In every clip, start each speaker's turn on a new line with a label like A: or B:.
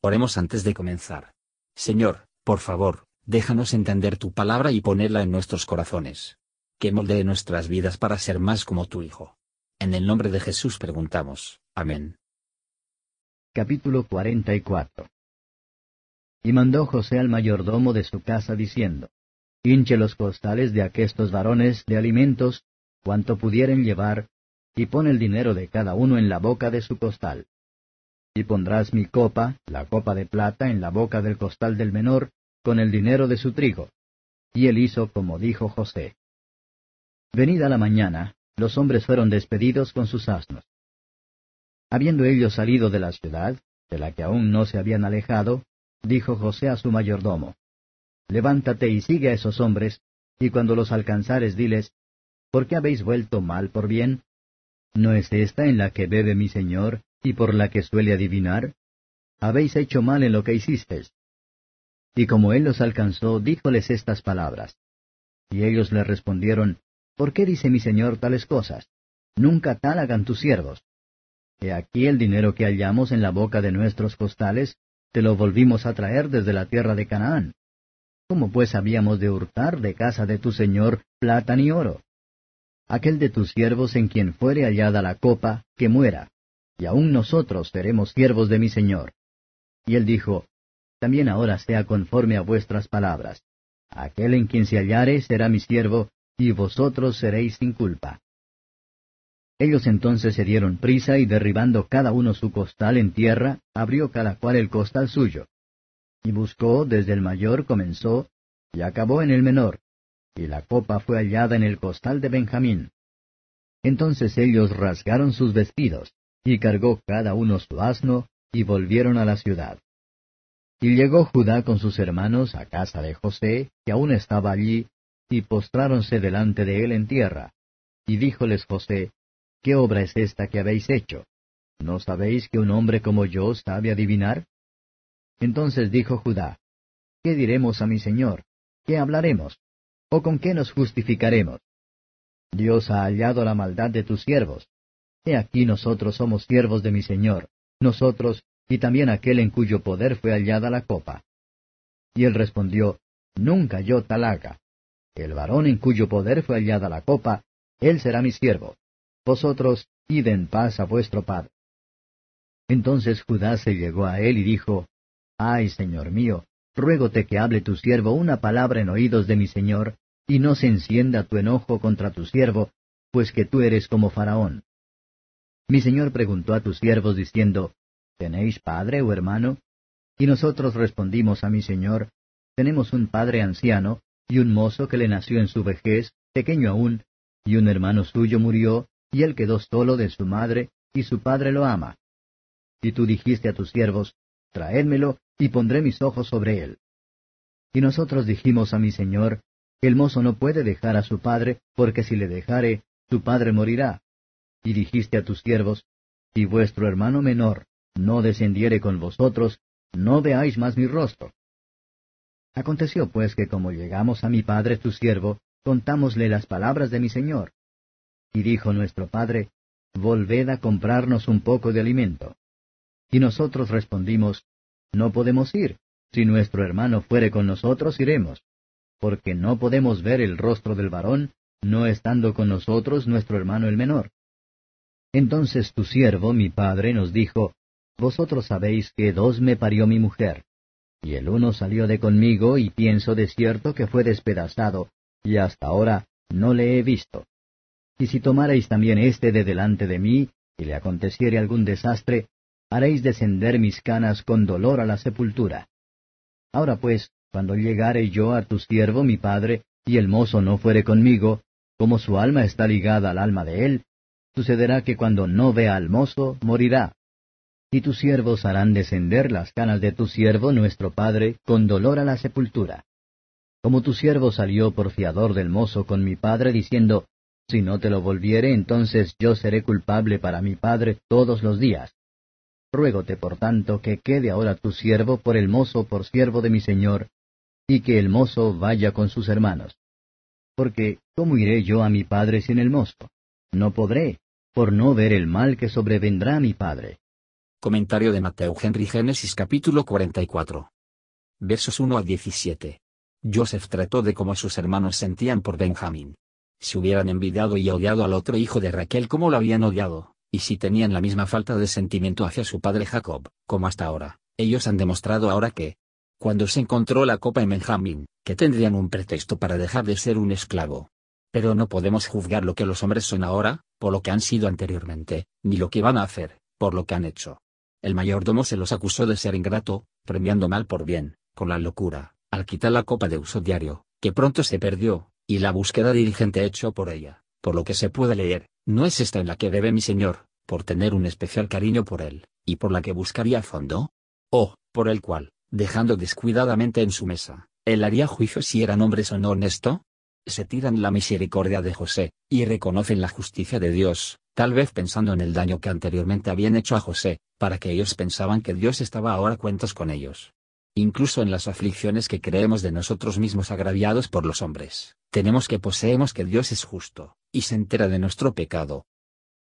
A: Oremos antes de comenzar. Señor, por favor, déjanos entender tu palabra y ponerla en nuestros corazones. Que moldee nuestras vidas para ser más como tu Hijo. En el nombre de Jesús preguntamos. Amén.
B: Capítulo 44 Y mandó José al mayordomo de su casa diciendo, Hinche los costales de aquestos varones de alimentos, cuanto pudieren llevar, y pon el dinero de cada uno en la boca de su costal y pondrás mi copa, la copa de plata, en la boca del costal del menor, con el dinero de su trigo. Y él hizo como dijo José. Venida la mañana, los hombres fueron despedidos con sus asnos. Habiendo ellos salido de la ciudad, de la que aún no se habían alejado, dijo José a su mayordomo, Levántate y sigue a esos hombres, y cuando los alcanzares diles, ¿por qué habéis vuelto mal por bien? ¿No es esta en la que bebe mi señor, y por la que suele adivinar? Habéis hecho mal en lo que hicisteis. Y como él los alcanzó, díjoles estas palabras. Y ellos le respondieron, ¿Por qué dice mi señor tales cosas? Nunca tal hagan tus siervos. He aquí el dinero que hallamos en la boca de nuestros costales, te lo volvimos a traer desde la tierra de Canaán. ¿Cómo pues habíamos de hurtar de casa de tu señor plata ni oro? Aquel de tus siervos en quien fuere hallada la copa, que muera y aun nosotros seremos siervos de mi Señor. Y él dijo, También ahora sea conforme a vuestras palabras. Aquel en quien se hallare será mi siervo, y vosotros seréis sin culpa. Ellos entonces se dieron prisa y derribando cada uno su costal en tierra, abrió cada cual el costal suyo. Y buscó desde el mayor comenzó, y acabó en el menor, y la copa fue hallada en el costal de Benjamín. Entonces ellos rasgaron sus vestidos, y cargó cada uno su asno, y volvieron a la ciudad. Y llegó Judá con sus hermanos a casa de José, que aún estaba allí, y postráronse delante de él en tierra. Y díjoles José, ¿Qué obra es esta que habéis hecho? ¿No sabéis que un hombre como yo sabe adivinar? Entonces dijo Judá, ¿Qué diremos a mi señor? ¿Qué hablaremos? ¿O con qué nos justificaremos? Dios ha hallado la maldad de tus siervos, He aquí nosotros somos siervos de mi Señor, nosotros, y también aquel en cuyo poder fue hallada la copa. Y él respondió, Nunca yo tal haga. El varón en cuyo poder fue hallada la copa, él será mi siervo. Vosotros, id en paz a vuestro padre. Entonces Judá se llegó a él y dijo, Ay, señor mío, ruégote que hable tu siervo una palabra en oídos de mi señor, y no se encienda tu enojo contra tu siervo, pues que tú eres como Faraón. Mi señor preguntó a tus siervos diciendo, ¿Tenéis padre o hermano? Y nosotros respondimos a mi señor, Tenemos un padre anciano, y un mozo que le nació en su vejez, pequeño aún, y un hermano suyo murió, y él quedó solo de su madre, y su padre lo ama. Y tú dijiste a tus siervos, Traédmelo, y pondré mis ojos sobre él. Y nosotros dijimos a mi señor, El mozo no puede dejar a su padre, porque si le dejare, su padre morirá. Y dijiste a tus siervos, Si vuestro hermano menor no descendiere con vosotros, no veáis más mi rostro. Aconteció pues que como llegamos a mi padre tu siervo, contámosle las palabras de mi señor. Y dijo nuestro padre, Volved a comprarnos un poco de alimento. Y nosotros respondimos, No podemos ir, si nuestro hermano fuere con nosotros iremos, porque no podemos ver el rostro del varón, no estando con nosotros nuestro hermano el menor. Entonces tu siervo, mi padre, nos dijo, Vosotros sabéis que dos me parió mi mujer, y el uno salió de conmigo, y pienso de cierto que fue despedazado, y hasta ahora no le he visto. Y si tomareis también éste de delante de mí, y le aconteciere algún desastre, haréis descender mis canas con dolor a la sepultura. Ahora pues, cuando llegare yo a tu siervo mi padre, y el mozo no fuere conmigo, como su alma está ligada al alma de él, sucederá que cuando no vea al mozo, morirá. Y tus siervos harán descender las canas de tu siervo nuestro padre con dolor a la sepultura. Como tu siervo salió por fiador del mozo con mi padre, diciendo, Si no te lo volviere, entonces yo seré culpable para mi padre todos los días. Ruégote, por tanto, que quede ahora tu siervo por el mozo por siervo de mi señor, y que el mozo vaya con sus hermanos. Porque, ¿cómo iré yo a mi padre sin el mozo? No podré, por no ver el mal que sobrevendrá a mi padre.
A: Comentario de Mateo Henry Génesis capítulo 44. Versos 1 a 17. Joseph trató de cómo sus hermanos sentían por Benjamín. Si hubieran envidiado y odiado al otro hijo de Raquel como lo habían odiado, y si tenían la misma falta de sentimiento hacia su padre Jacob, como hasta ahora, ellos han demostrado ahora que, cuando se encontró la copa en Benjamín, que tendrían un pretexto para dejar de ser un esclavo. Pero no podemos juzgar lo que los hombres son ahora, por lo que han sido anteriormente, ni lo que van a hacer, por lo que han hecho. El mayordomo se los acusó de ser ingrato, premiando mal por bien, con la locura, al quitar la copa de uso diario, que pronto se perdió, y la búsqueda diligente hecho por ella, por lo que se puede leer, no es esta en la que debe mi señor, por tener un especial cariño por él, y por la que buscaría fondo, o, por el cual, dejando descuidadamente en su mesa, él haría juicio si eran hombres o no honesto? Se tiran la misericordia de José, y reconocen la justicia de Dios, tal vez pensando en el daño que anteriormente habían hecho a José, para que ellos pensaban que Dios estaba ahora a cuentos con ellos. Incluso en las aflicciones que creemos de nosotros mismos agraviados por los hombres, tenemos que poseemos que Dios es justo, y se entera de nuestro pecado.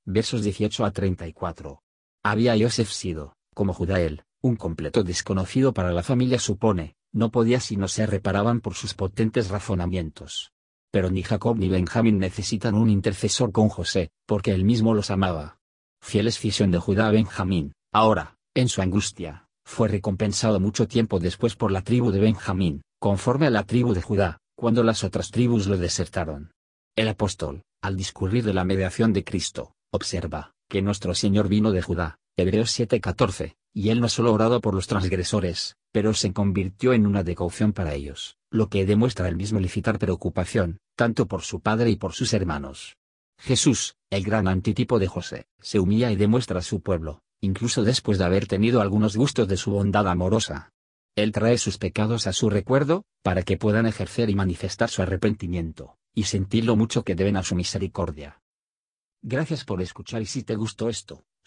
A: Versos 18 a 34. Había Joseph sido, como Judá él, un completo desconocido para la familia supone, no podía si no se reparaban por sus potentes razonamientos. Pero ni Jacob ni Benjamín necesitan un intercesor con José, porque él mismo los amaba. Fieles fisión de Judá a Benjamín, ahora, en su angustia, fue recompensado mucho tiempo después por la tribu de Benjamín, conforme a la tribu de Judá, cuando las otras tribus lo desertaron. El apóstol, al discurrir de la mediación de Cristo, observa, que nuestro Señor vino de Judá, Hebreos 7:14, y él no solo orado por los transgresores, pero se convirtió en una decaución para ellos, lo que demuestra el mismo licitar preocupación, tanto por su padre y por sus hermanos. Jesús, el gran antitipo de José, se humilla y demuestra a su pueblo, incluso después de haber tenido algunos gustos de su bondad amorosa. Él trae sus pecados a su recuerdo, para que puedan ejercer y manifestar su arrepentimiento, y sentir lo mucho que deben a su misericordia. Gracias por escuchar y si te gustó esto,